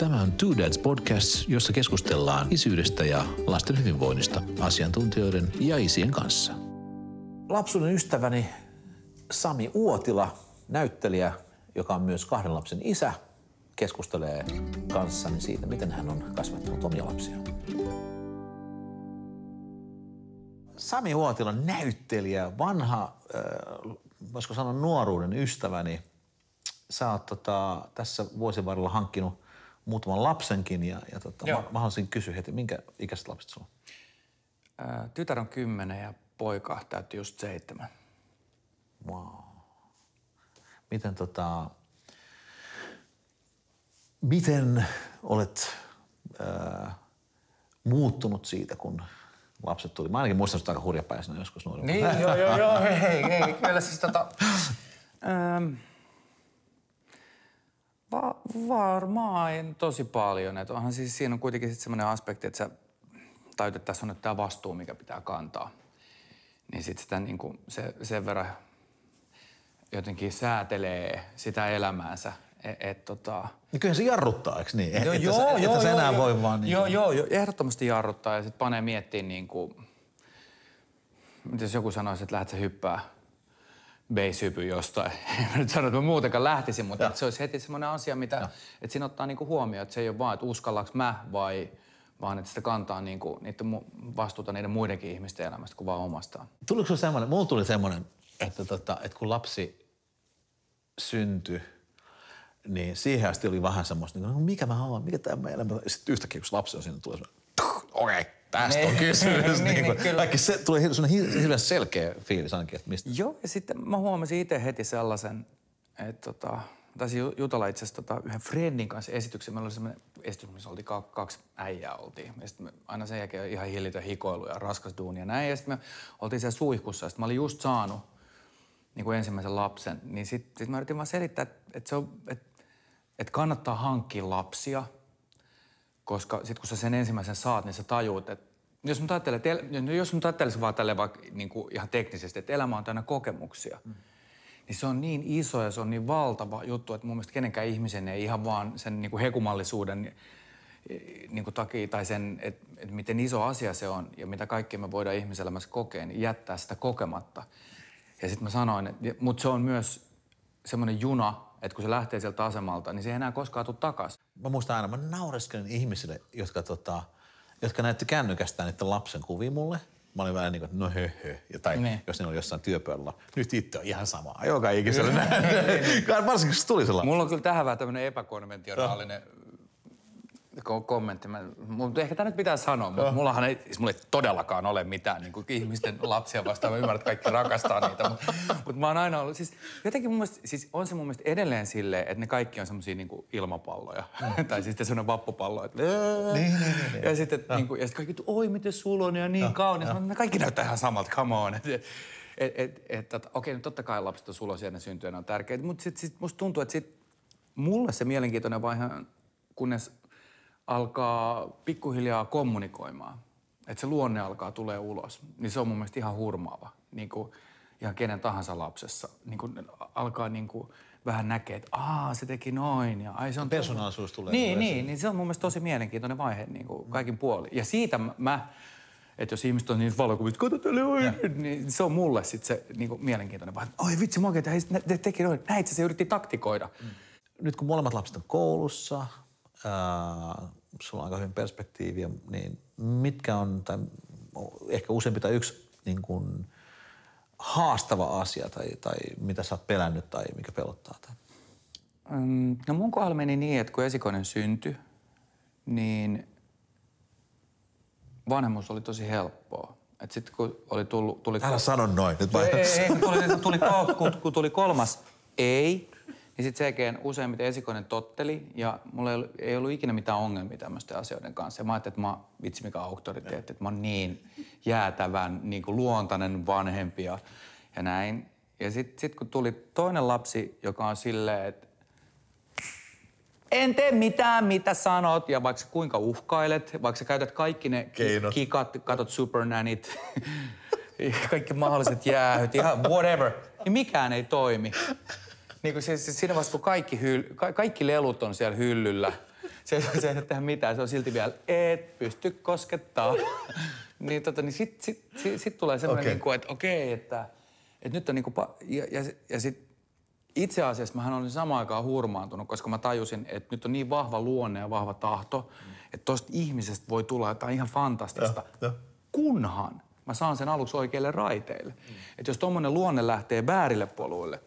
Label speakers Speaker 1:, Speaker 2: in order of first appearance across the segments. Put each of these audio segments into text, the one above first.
Speaker 1: Tämä on Two Dads Podcast, jossa keskustellaan isyydestä ja lasten hyvinvoinnista asiantuntijoiden ja isien kanssa. Lapsuuden ystäväni Sami Uotila, näyttelijä, joka on myös kahden lapsen isä, keskustelee kanssani siitä, miten hän on kasvattanut omia lapsia. Sami Uotila, näyttelijä, vanha, äh, voisiko sanoa nuoruuden ystäväni. Sä oot tota, tässä vuosien varrella hankkinut muutaman lapsenkin ja, ja tota, mä, mä haluaisin kysyä heti, minkä ikäiset lapset sulla
Speaker 2: on? Tytär on kymmenen ja poika täytyy just seitsemän.
Speaker 1: Wow. Miten tota, miten olet äh, muuttunut siitä, kun lapset tuli? Mä ainakin muistan sitä aika hurjapäisenä joskus nuorena.
Speaker 2: Niin, joo, joo, joo, hei, hei, hei. Kyllä siis tota, ähm, Va- varmaan tosi paljon. Et onhan siis siinä on kuitenkin sit semmoinen aspekti, että sä että tässä on nyt tämä vastuu, mikä pitää kantaa. Niin sitten sitä niin kuin se, sen verran jotenkin säätelee sitä elämäänsä. Et, et, tota...
Speaker 1: Niin kyllä se jarruttaa, eikö niin?
Speaker 2: Joo,
Speaker 1: että
Speaker 2: joo, joo,
Speaker 1: että sä
Speaker 2: joo,
Speaker 1: enää
Speaker 2: joo,
Speaker 1: voi vaan niin
Speaker 2: Joo, joo, joo, ehdottomasti jarruttaa ja sitten panee miettimään niin kuin, jos joku sanoisi, että lähdet sä hyppää base jostain. En nyt sano, että mä muutenkaan lähtisin, mutta se olisi heti semmoinen asia, mitä, että siinä ottaa niinku huomioon, että se ei ole vaan, että uskallaks mä vai vaan että sitä kantaa niinku, niitä vastuuta niiden muidenkin ihmisten elämästä kuin vaan omastaan.
Speaker 1: Tuliko se semmoinen, mulla tuli semmoinen, että, tota, että kun lapsi syntyi, niin siihen asti oli vähän semmoista, niin, mikä mä haluan, mikä tämä elämä. Sitten yhtäkkiä, kun lapsi on siinä, tulee semmoinen, okei, okay, tästä on kysymys. niin, niin, niin, Kaikki se tulee hirveän selkeä fiilis ainakin, että mistä.
Speaker 2: Joo, ja sitten mä huomasin itse heti sellaisen, että tota, taisin jutella itse asiassa tota, yhden friendin kanssa esityksen. Meillä oli semmoinen esitys, missä oltiin kaksi äijää oltiin. Ja sitten me, aina sen jälkeen ihan hillitön hikoilu ja raskas duuni ja näin. Ja sitten me oltiin siellä suihkussa ja sitten mä olin just saanut niin kuin ensimmäisen lapsen. Niin sitten sit mä yritin vaan selittää, että, että, se on, että, että kannattaa hankkia lapsia – koska sitten kun sä sen ensimmäisen saat, niin sä tajuut, että jos mä ajattelen, että, jos mä ajattelisin vaan tälle vaikka niin kuin ihan teknisesti, että elämä on täynnä kokemuksia, mm. niin se on niin iso ja se on niin valtava juttu, että mun mielestä kenenkään ihmisen ei ihan vaan sen niin kuin hekumallisuuden niin kuin takia tai sen, että, että miten iso asia se on ja mitä kaikkea me voidaan ihmiselämässä kokea, niin jättää sitä kokematta. Ja sitten mä sanoin, että, mutta se on myös semmoinen juna, että kun se lähtee sieltä asemalta, niin se ei enää koskaan tule takaisin.
Speaker 1: Mä muistan aina, mä naureskelen ihmisille, jotka, tota, jotka näytti kännykästään niiden lapsen kuvia mulle. Mä olin vähän niin kuin, no hö, hö. Ja, tai niin. jos ne oli jossain työpöydällä, nyt itse on ihan sama. Joka ikisellä näin. Varsinkin kun se tuli sellainen.
Speaker 2: Mulla on kyllä tähän vähän tämmöinen epäkonventionaalinen kommentti. Mä, mutta ehkä tämä nyt pitää sanoa, mutta mullahan ei, siis mulla ei todellakaan ole mitään niin kuin ihmisten lapsia vastaan. Mä ymmärrän, että kaikki rakastaa niitä, mutta, mutta mä oon aina ollut, siis jotenkin mun mielestä, siis on se mun mielestä edelleen silleen, että ne kaikki on semmosia niin ilmapalloja. Mm. tai siis semmoinen vappupallo, että niin, niin, niin, niin. Ja sitten no. niin kuin, ja sit kaikki, oi miten sulla on ja niin no. kaunis. No. Ne kaikki näyttää ihan samalta, come on. Et, et, et, et, et, okei, okay, no totta kai lapset on sulosia ja ne syntyy on tärkeitä, mutta sitten sit musta tuntuu, että sit mulle se mielenkiintoinen vaihe, kunnes alkaa pikkuhiljaa kommunikoimaan, että se luonne alkaa tulee ulos, niin se on mun mielestä ihan hurmaava. Niin kuin ihan kenen tahansa lapsessa. Niin kuin alkaa niin kuin vähän näkee, että aa, se teki noin. Ja, ai, se on
Speaker 1: Persoonallisuus tulee.
Speaker 2: Niin, niin, niin, se on mun mielestä tosi mielenkiintoinen vaihe niin kuin kaikin puolin. Ja siitä mä, että jos ihmiset on niin valokuvia, että kato tälle oikein, niin se on mulle sitten se niin kuin mielenkiintoinen vaihe. Oi vitsi, mä oikein, te teki noin. Näin se yritti taktikoida. Mm.
Speaker 1: Nyt kun molemmat lapset on koulussa, ää, sulla on aika hyvin perspektiiviä, niin mitkä on, tai ehkä useampi tai yksi niin kuin haastava asia tai, tai mitä sä oot pelännyt tai mikä pelottaa? Tai?
Speaker 2: Mm, no mun kohdalla meni niin, että kun esikoinen syntyi, niin vanhemmuus oli tosi helppoa. Et sit kun oli tullut... Tuli
Speaker 1: Älä sano noin, nyt
Speaker 2: ei, ei, kun tuli, tuli, kun tuli kolmas ei, niin sitten selkeän useimmiten esikoinen totteli ja mulla ei ollut, ei ollut ikinä mitään ongelmia tämmöisten asioiden kanssa. Ja mä ajattelin, että mä, vitsi mikä auktoriteetti, että mä oon niin jäätävän, niin kuin luontainen vanhempi ja, ja näin. Ja sitten sit kun tuli toinen lapsi, joka on silleen, että en tee mitään, mitä sanot, ja vaikka kuinka uhkailet, vaikka sä käytät kaikki ne Keinot. kikat, katot supernanit, kaikki mahdolliset jäähyt, ihan whatever, niin mikään ei toimi niin kuin siis, siis siinä vaiheessa, kun kaikki, hyl, ka, kaikki lelut on siellä hyllyllä, se, se ei tehdä mitään, se on silti vielä, et pysty koskettaa. niin tota, niin sit, sit, sit, sit tulee semmoinen, okay. niin kuin, että okei, okay, että, että nyt on niin kuin, ja, ja, ja sit itse asiassa mä olin samaan aikaan hurmaantunut, koska mä tajusin, että nyt on niin vahva luonne ja vahva tahto, mm. että tosta ihmisestä voi tulla jotain ihan fantastista, ja, ja. kunhan mä saan sen aluksi oikeille raiteille. Mm. Että jos tuommoinen luonne lähtee väärille poluille,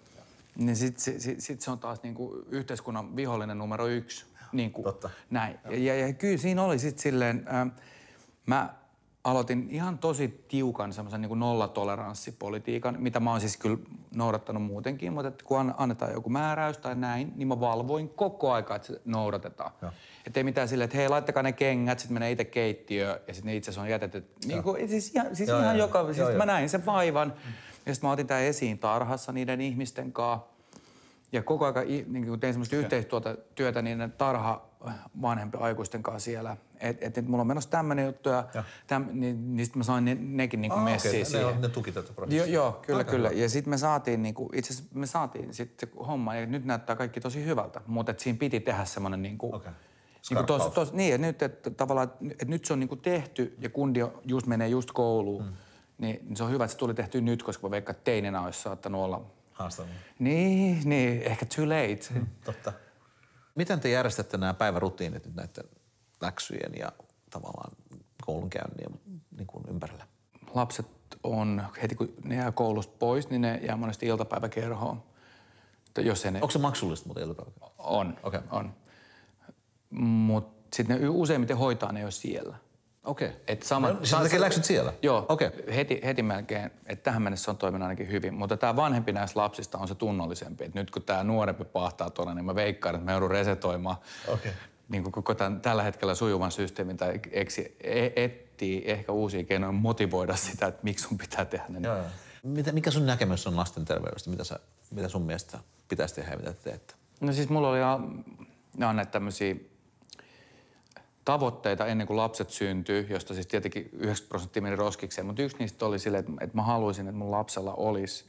Speaker 2: niin sitten sit, sit, sit se on taas niinku yhteiskunnan vihollinen numero yksi. Niinku Totta. Näin. Ja, ja, ja kyllä siinä oli sitten silleen, äh, mä aloitin ihan tosi tiukan semmoisen niin nollatoleranssipolitiikan, mitä mä oon siis kyllä noudattanut muutenkin, mutta että kun annetaan joku määräys tai näin, niin mä valvoin koko aika, että se noudatetaan. Että ei mitään silleen, että hei, laittakaa ne kengät, sitten menee itse keittiöön ja sitten ne itse asiassa on jätetty. Niin kuin, siis ihan, siis joo, ihan joo, joka, siis joo, mä näin sen vaivan. Mm. Ja sitten mä otin tämän esiin tarhassa niiden ihmisten kanssa. Ja koko ajan niin tein semmoista yhteistyötä työtä niiden tarha vanhempi aikuisten kanssa siellä. Että et, et mulla on menossa tämmöinen juttu ja, ja. Täm, niin, niin sitten mä sain ne, nekin niinku messiä okay. siihen.
Speaker 1: Ne, ne tuki tätä
Speaker 2: prosessia. Jo, joo, kyllä, Aika kyllä. Hyvä. Ja sitten me saatiin, niinku, itse asiassa me saatiin sitten homma ja nyt näyttää kaikki tosi hyvältä. Mutta siinä piti tehdä semmoinen niinku, okay. Niin, tos, tos, niin että nyt, että tavallaan, että nyt se on niinku tehty ja kundi just menee just kouluun, mm. Niin, niin se on hyvä, että se tuli tehty nyt, koska mä veikkaan, että teinenä olisi saattanut olla...
Speaker 1: Haastavaa.
Speaker 2: Niin, niin, ehkä too late. Mm,
Speaker 1: totta. Miten te järjestätte nämä päivärutiinit nyt näiden läksyjen ja tavallaan koulunkäynnin niin kuin ympärillä?
Speaker 2: Lapset on, heti kun ne jää koulusta pois, niin ne jää monesti iltapäiväkerhoon.
Speaker 1: Jos ne... Onko se maksullista muuten iltapäiväkerhoon?
Speaker 2: On, okay. on. Mutta sitten ne useimmiten hoitaa ne jo siellä.
Speaker 1: Okei. Okay. Et sama, no, siis tekee läksyt siellä?
Speaker 2: Joo, okay. heti, heti melkein. Että tähän mennessä on toiminut ainakin hyvin. Mutta tämä vanhempi näistä lapsista on se tunnollisempi. Et nyt kun tämä nuorempi pahtaa tuolla, niin mä veikkaan, että mä joudun resetoimaan okay. niin kuin koko tämän, tällä hetkellä sujuvan systeemin tai eksi, e, etsii ehkä uusia keinoja motivoida sitä, että miksi sun pitää tehdä ne. Joo, joo.
Speaker 1: Mitä, mikä sun näkemys on lasten terveydestä? Mitä, sä, mitä sun mielestä pitäisi tehdä ja mitä te teette?
Speaker 2: No siis mulla oli ihan näitä tämmöisiä tavoitteita ennen kuin lapset syntyy, josta siis tietenkin 90 prosenttia meni roskikseen, mutta yksi niistä oli silleen, että, että mä haluaisin, että mun lapsella olisi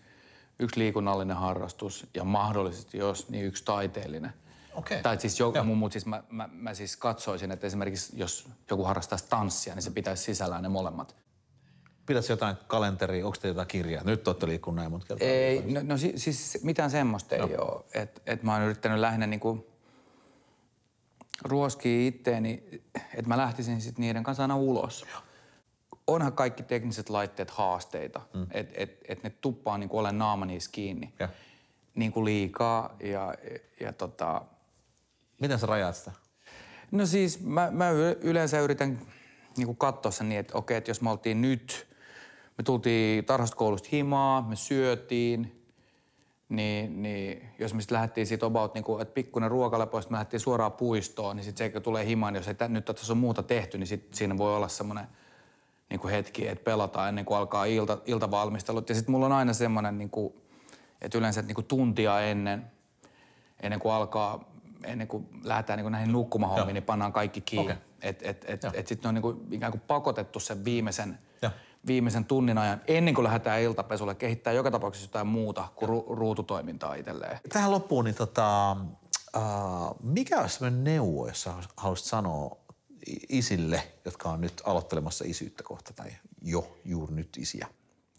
Speaker 2: yksi liikunnallinen harrastus ja mahdollisesti jos, niin yksi taiteellinen.
Speaker 1: Okay.
Speaker 2: Tai siis, joku, mun, siis mä, mä, mä, siis katsoisin, että esimerkiksi jos joku harrastaisi tanssia, niin se pitäisi sisällään ne molemmat.
Speaker 1: Pitäisi jotain kalenteria, onko jotain kirjaa? Nyt olette liikkunut näin monta kertaa.
Speaker 2: Ei, no, no siis, siis mitään semmoista no. ei ole. Et, et mä oon yrittänyt lähinnä niinku ruoskii itteeni, että mä lähtisin sitten niiden kanssa aina ulos. Onhan kaikki tekniset laitteet haasteita, mm. että et, et ne tuppaa niin olemaan naama niissä kiinni. Ja. Niin kuin liikaa ja, ja tota...
Speaker 1: Miten sä rajaat sitä?
Speaker 2: No siis mä, mä yleensä yritän niin kuin katsoa sen niin, että okei, että jos me oltiin nyt, me tultiin tarhasta koulusta himaa, me syötiin, niin, niin jos me sitten lähdettiin siitä about, niin kuin, että pikkuinen ruokalepo, me lähdettiin suoraan puistoon, niin sitten se tulee himaan, jos ei t- nyt tässä on muuta tehty, niin sit siinä voi olla semmoinen niin kuin hetki, että pelataan ennen kuin alkaa ilta, iltavalmistelut. Ja sitten mulla on aina semmoinen, niin kuin, että yleensä niin kuin tuntia ennen, ennen kuin alkaa, ennen kuin lähdetään niin kuin näihin nukkumahommiin, niin pannaan kaikki kiinni. Okay. Että et, et, et, et sitten on niin kuin, ikään kuin pakotettu sen viimeisen ja viimeisen tunnin ajan, ennen kuin lähdetään iltapesulle, kehittää joka tapauksessa jotain muuta kuin ru- ruututoimintaa itselleen.
Speaker 1: Tähän loppuun, niin tota, uh, mikä olisi sellainen neuvo, jos haluaisit sanoa isille, jotka on nyt aloittelemassa isyyttä kohta tai jo juuri nyt isiä?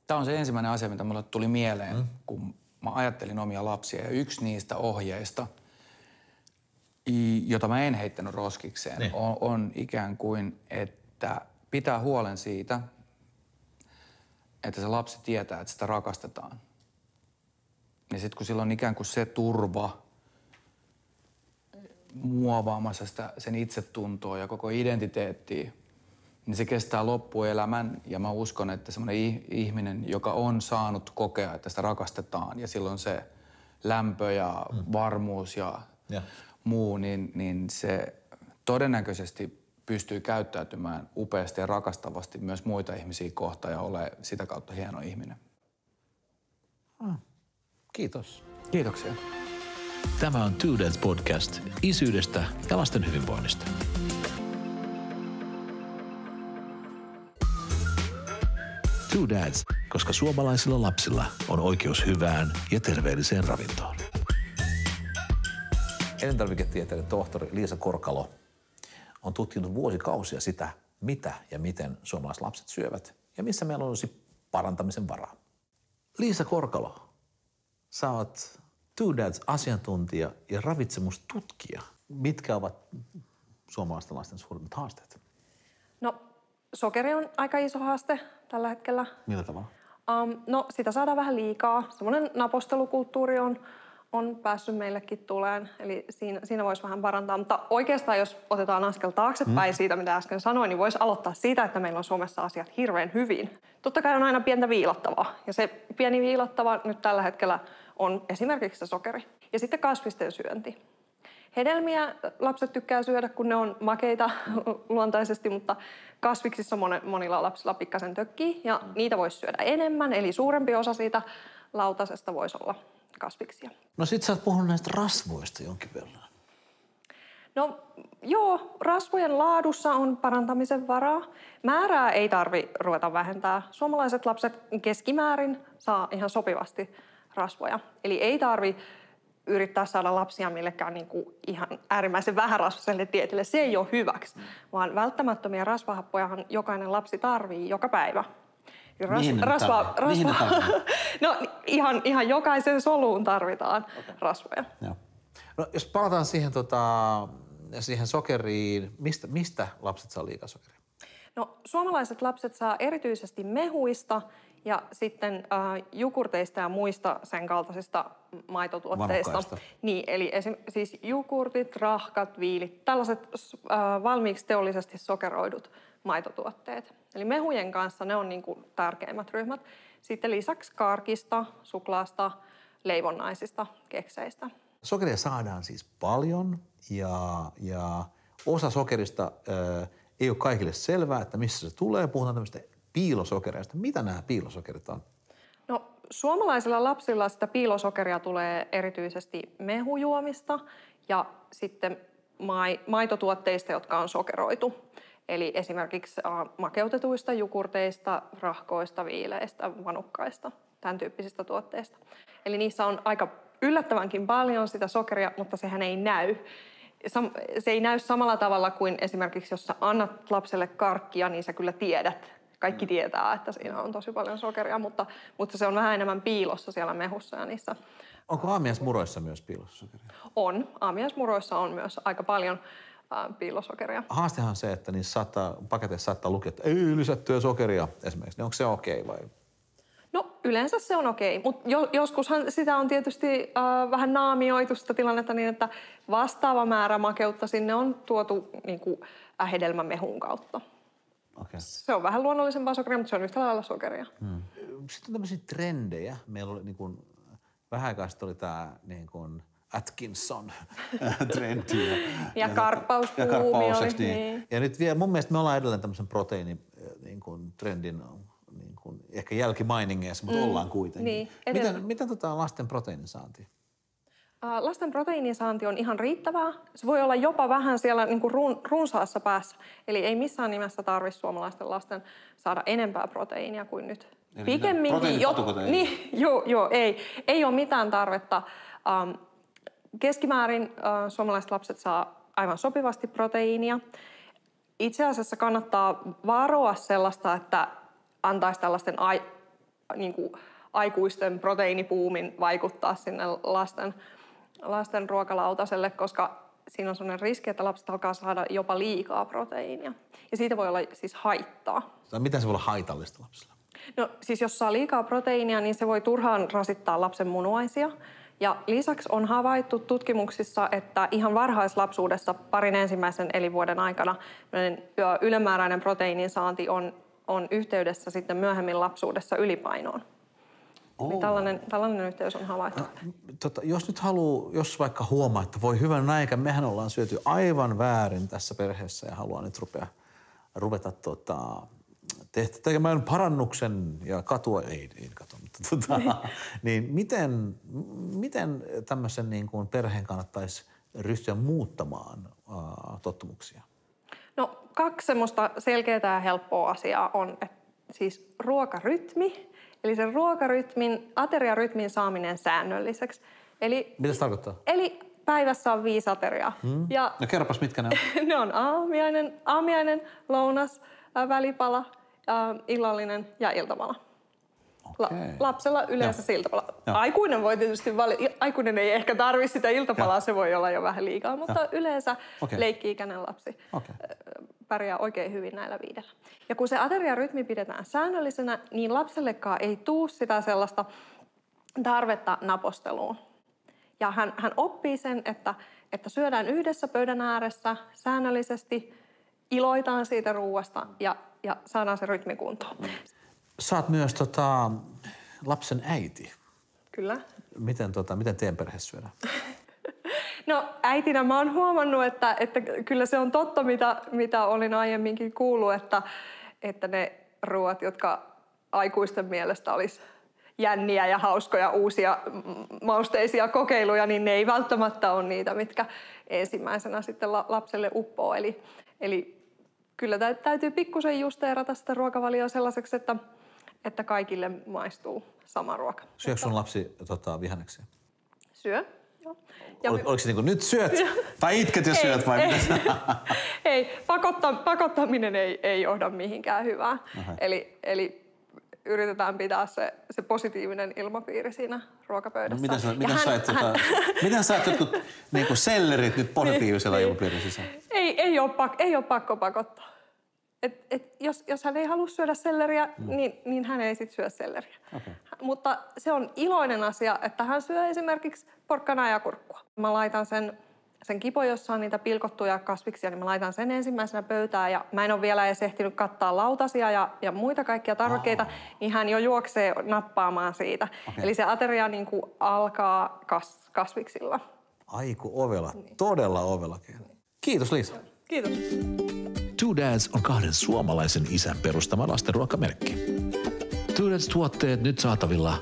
Speaker 2: Tämä on se ensimmäinen asia, mitä mulle tuli mieleen, mm. kun mä ajattelin omia lapsia. Ja yksi niistä ohjeista, jota mä en heittänyt roskikseen, niin. on, on ikään kuin, että pitää huolen siitä, että se lapsi tietää, että sitä rakastetaan. Niin sitten kun sillä on ikään kuin se turva muovaamassa sitä, sen itsetuntoa ja koko identiteettiä, niin se kestää loppuelämän. Ja mä uskon, että semmoinen ihminen, joka on saanut kokea, että sitä rakastetaan ja silloin se lämpö ja mm. varmuus ja, ja. muu, niin, niin se todennäköisesti pystyy käyttäytymään upeasti ja rakastavasti myös muita ihmisiä kohtaan ja ole sitä kautta hieno ihminen.
Speaker 1: Ah, kiitos.
Speaker 2: Kiitoksia.
Speaker 1: Tämä on Two Dads Podcast isyydestä ja lasten hyvinvoinnista. Two Dads, koska suomalaisilla lapsilla on oikeus hyvään ja terveelliseen ravintoon. Elintarviketieteiden tohtori Liisa Korkalo on tutkinut vuosikausia sitä, mitä ja miten suomalaiset lapset syövät ja missä meillä olisi parantamisen varaa. Liisa Korkalo, sä oot Two Dads asiantuntija ja ravitsemustutkija. Mitkä ovat suomalaisten lasten suurimmat haasteet?
Speaker 3: No, sokeri on aika iso haaste tällä hetkellä.
Speaker 1: Millä tavalla?
Speaker 3: Um, no, sitä saadaan vähän liikaa. Semmoinen napostelukulttuuri on, on päässyt meillekin tuleen, eli siinä, siinä voisi vähän parantaa. Mutta oikeastaan, jos otetaan askel taaksepäin mm. siitä, mitä äsken sanoin, niin voisi aloittaa siitä, että meillä on Suomessa asiat hirveän hyvin. Totta kai on aina pientä viilattavaa, ja se pieni viilattava nyt tällä hetkellä on esimerkiksi se sokeri. Ja sitten kasvisten syönti. Hedelmiä lapset tykkää syödä, kun ne on makeita luontaisesti, mutta kasviksissa monilla lapsilla pikkasen tökkii ja niitä voisi syödä enemmän, eli suurempi osa siitä lautasesta voisi olla kasviksia.
Speaker 1: No sit sä oot puhunut näistä rasvoista jonkin verran.
Speaker 3: No joo, rasvojen laadussa on parantamisen varaa. Määrää ei tarvi ruveta vähentää. Suomalaiset lapset keskimäärin saa ihan sopivasti rasvoja. Eli ei tarvi yrittää saada lapsia millekään niin kuin ihan äärimmäisen vähärasvaiselle tietille. Se ei ole hyväksi, vaan välttämättömiä rasvahappojahan jokainen lapsi tarvii joka päivä.
Speaker 1: Ras, Mihin rasva, rasva,
Speaker 3: no ihan, ihan jokaisen soluun tarvitaan okay. rasvoja.
Speaker 1: Joo. No, jos palataan siihen, tota, siihen sokeriin, mistä, mistä lapset saa liikaa sokeria?
Speaker 3: No, suomalaiset lapset saa erityisesti mehuista ja sitten äh, jukurteista ja muista sen kaltaisista maitotuotteista. Vanukkaista. Niin, eli esim, siis jukurtit, rahkat, viilit, tällaiset äh, valmiiksi teollisesti sokeroidut maitotuotteet. Eli mehujen kanssa ne on niin kuin tärkeimmät ryhmät. Sitten lisäksi karkista, suklaasta, leivonnaisista, kekseistä.
Speaker 1: Sokeria saadaan siis paljon ja, ja osa sokerista äh, ei ole kaikille selvää, että missä se tulee. Puhutaan tämmöistä piilosokereista. Mitä nämä piilosokerit on?
Speaker 3: No, suomalaisilla lapsilla sitä piilosokeria tulee erityisesti mehujuomista ja sitten maitotuotteista, jotka on sokeroitu. Eli esimerkiksi makeutetuista jukurteista, rahkoista, viileistä, vanukkaista, tämän tyyppisistä tuotteista. Eli niissä on aika yllättävänkin paljon sitä sokeria, mutta sehän ei näy. Se ei näy samalla tavalla kuin esimerkiksi, jos sä annat lapselle karkkia, niin sä kyllä tiedät, kaikki tietää, että siinä on tosi paljon sokeria, mutta, mutta se on vähän enemmän piilossa siellä mehussa ja niissä.
Speaker 1: Onko aamiasmuroissa myös piilossa sokeria?
Speaker 3: On. Aamiasmuroissa on myös aika paljon piilosokeria.
Speaker 1: Haastehan on se, että niissä saattaa, paketeissa saattaa lukea, että ei lisättyä sokeria esimerkiksi. Niin onko se okei okay vai?
Speaker 3: No yleensä se on okei, okay. mutta jo, joskushan sitä on tietysti äh, vähän naamioitu sitä tilannetta niin, että vastaava määrä makeutta sinne on tuotu niin kuin, äh, hedelmämehun kautta. Okay. Se on vähän luonnollisempaa sokeria, mutta se on yhtä lailla sokeria. Hmm.
Speaker 1: Sitten on tämmöisiä trendejä. Meillä oli niin kuin, vähän aikaa oli tämä niin kuin Atkinson trendi.
Speaker 3: ja, ja, karppauspuumi ja karppaus,
Speaker 1: niin. niin. Ja nyt vielä, mun mielestä me ollaan edelleen tämmöisen proteiini niin kuin trendin niin kuin, ehkä jälkimainingeissa, mutta mm. ollaan kuitenkin. Niin, miten, miten tota lasten proteiinin saanti?
Speaker 3: Lasten proteiinisaanti on ihan riittävää. Se voi olla jopa vähän siellä niin kuin run, runsaassa päässä. Eli ei missään nimessä tarvitse suomalaisten lasten saada enempää proteiinia kuin nyt.
Speaker 1: Eli Pikemminkin, jo,
Speaker 3: niin, joo, joo, ei, ei ole mitään tarvetta. Um, keskimäärin uh, suomalaiset lapset saa aivan sopivasti proteiinia. Itse asiassa kannattaa varoa sellaista, että antaisi tällaisten ai, niin kuin, aikuisten proteiinipuumin vaikuttaa sinne lasten lasten ruokalautaselle, koska siinä on sellainen riski, että lapset alkaa saada jopa liikaa proteiinia. Ja siitä voi olla siis haittaa.
Speaker 1: Mitä se voi olla haitallista lapsille?
Speaker 3: No siis jos saa liikaa proteiinia, niin se voi turhaan rasittaa lapsen munuaisia. Ja lisäksi on havaittu tutkimuksissa, että ihan varhaislapsuudessa parin ensimmäisen elinvuoden aikana ylimääräinen proteiinin saanti on, on yhteydessä sitten myöhemmin lapsuudessa ylipainoon. Oh. Niin tällainen, tällainen yhteys on havaittu. No,
Speaker 1: tota, jos nyt haluaa, jos vaikka huomaa, että voi hyvän aika, mehän ollaan syöty aivan väärin tässä perheessä ja haluaa nyt rupea, ruveta tota, tehtä, tekemään parannuksen ja katua, ei, ei katua, mutta tota, niin miten, miten tämmöisen niin kuin perheen kannattaisi ryhtyä muuttamaan uh, tottumuksia?
Speaker 3: No kaksi semmoista selkeää ja helppoa asiaa on, että siis ruokarytmi Eli sen ruokarytmin, ateriarytmin saaminen säännölliseksi.
Speaker 1: Eli, Mitä se tarkoittaa?
Speaker 3: Eli päivässä on viisi ateriaa. Hmm.
Speaker 1: Ja no kerropas, mitkä ne
Speaker 3: on? ne on aamiainen, aamiainen lounas, välipala, illallinen ja iltapala. Okay. La- lapsella yleensä se iltapala. Aikuinen voi tietysti valita, aikuinen ei ehkä tarvi sitä iltapalaa, Joo. se voi olla jo vähän liikaa, mutta Joo. yleensä okay. leikki-ikäinen lapsi okay. pärjää oikein hyvin näillä viidellä. Ja kun se ateriarytmi pidetään säännöllisenä, niin lapsellekaan ei tuu sitä sellaista tarvetta naposteluun. Ja hän, hän oppii sen, että, että syödään yhdessä pöydän ääressä säännöllisesti, iloitaan siitä ruuasta ja, ja saadaan se rytmi kuntoon.
Speaker 1: Saat myös tota, lapsen äiti.
Speaker 3: Kyllä.
Speaker 1: Miten, tota, miten teidän perhe syödään?
Speaker 3: No äitinä mä oon huomannut, että, että kyllä se on totta, mitä, mitä olin aiemminkin kuullut, että, että ne ruoat, jotka aikuisten mielestä olisi jänniä ja hauskoja uusia mausteisia kokeiluja, niin ne ei välttämättä ole niitä, mitkä ensimmäisenä sitten lapselle uppoo. Eli, eli kyllä täytyy pikkusen justeerata sitä ruokavalioa sellaiseksi, että, että kaikille maistuu sama ruoka.
Speaker 1: Syökö sun lapsi tota, vihanneksia?
Speaker 3: Syö.
Speaker 1: Ja Ol, oliko se niin kuin, nyt syöt tai itket ja syöt vai
Speaker 3: ei, ei, pakotta, pakottaminen ei, ei johda mihinkään hyvään. Eli, eli yritetään pitää se, se positiivinen ilmapiiri siinä ruokapöydässä.
Speaker 1: No, miten sä, miten hän, sä et, hän, tota, miten sä et jotkut niin sellerit nyt positiivisella niin, ilmapiirillä sisään?
Speaker 3: Ei, ei, ole pak, ei ole pakko pakottaa. Et, et jos, jos hän ei halua syödä selleriä, mm. niin, niin hän ei sitten syö selleriä. Okay. Mutta se on iloinen asia, että hän syö esimerkiksi porkkanaa ja kurkkua. Mä laitan sen sen kipo, jossa on niitä pilkottuja kasviksia, niin mä laitan sen ensimmäisenä pöytään ja mä en ole vielä edes ehtinyt kattaa lautasia ja, ja muita kaikkia tarvikkeita, oh. niin hän jo juoksee nappaamaan siitä. Okay. Eli se ateria niin kuin alkaa kas, kasviksilla.
Speaker 1: Aiku ovela, niin. todella ovela. Kiitos Liisa.
Speaker 3: Kiitos.
Speaker 1: Two Dads on kahden suomalaisen isän perustama lastenruokamerkki. Two Dads-tuotteet nyt saatavilla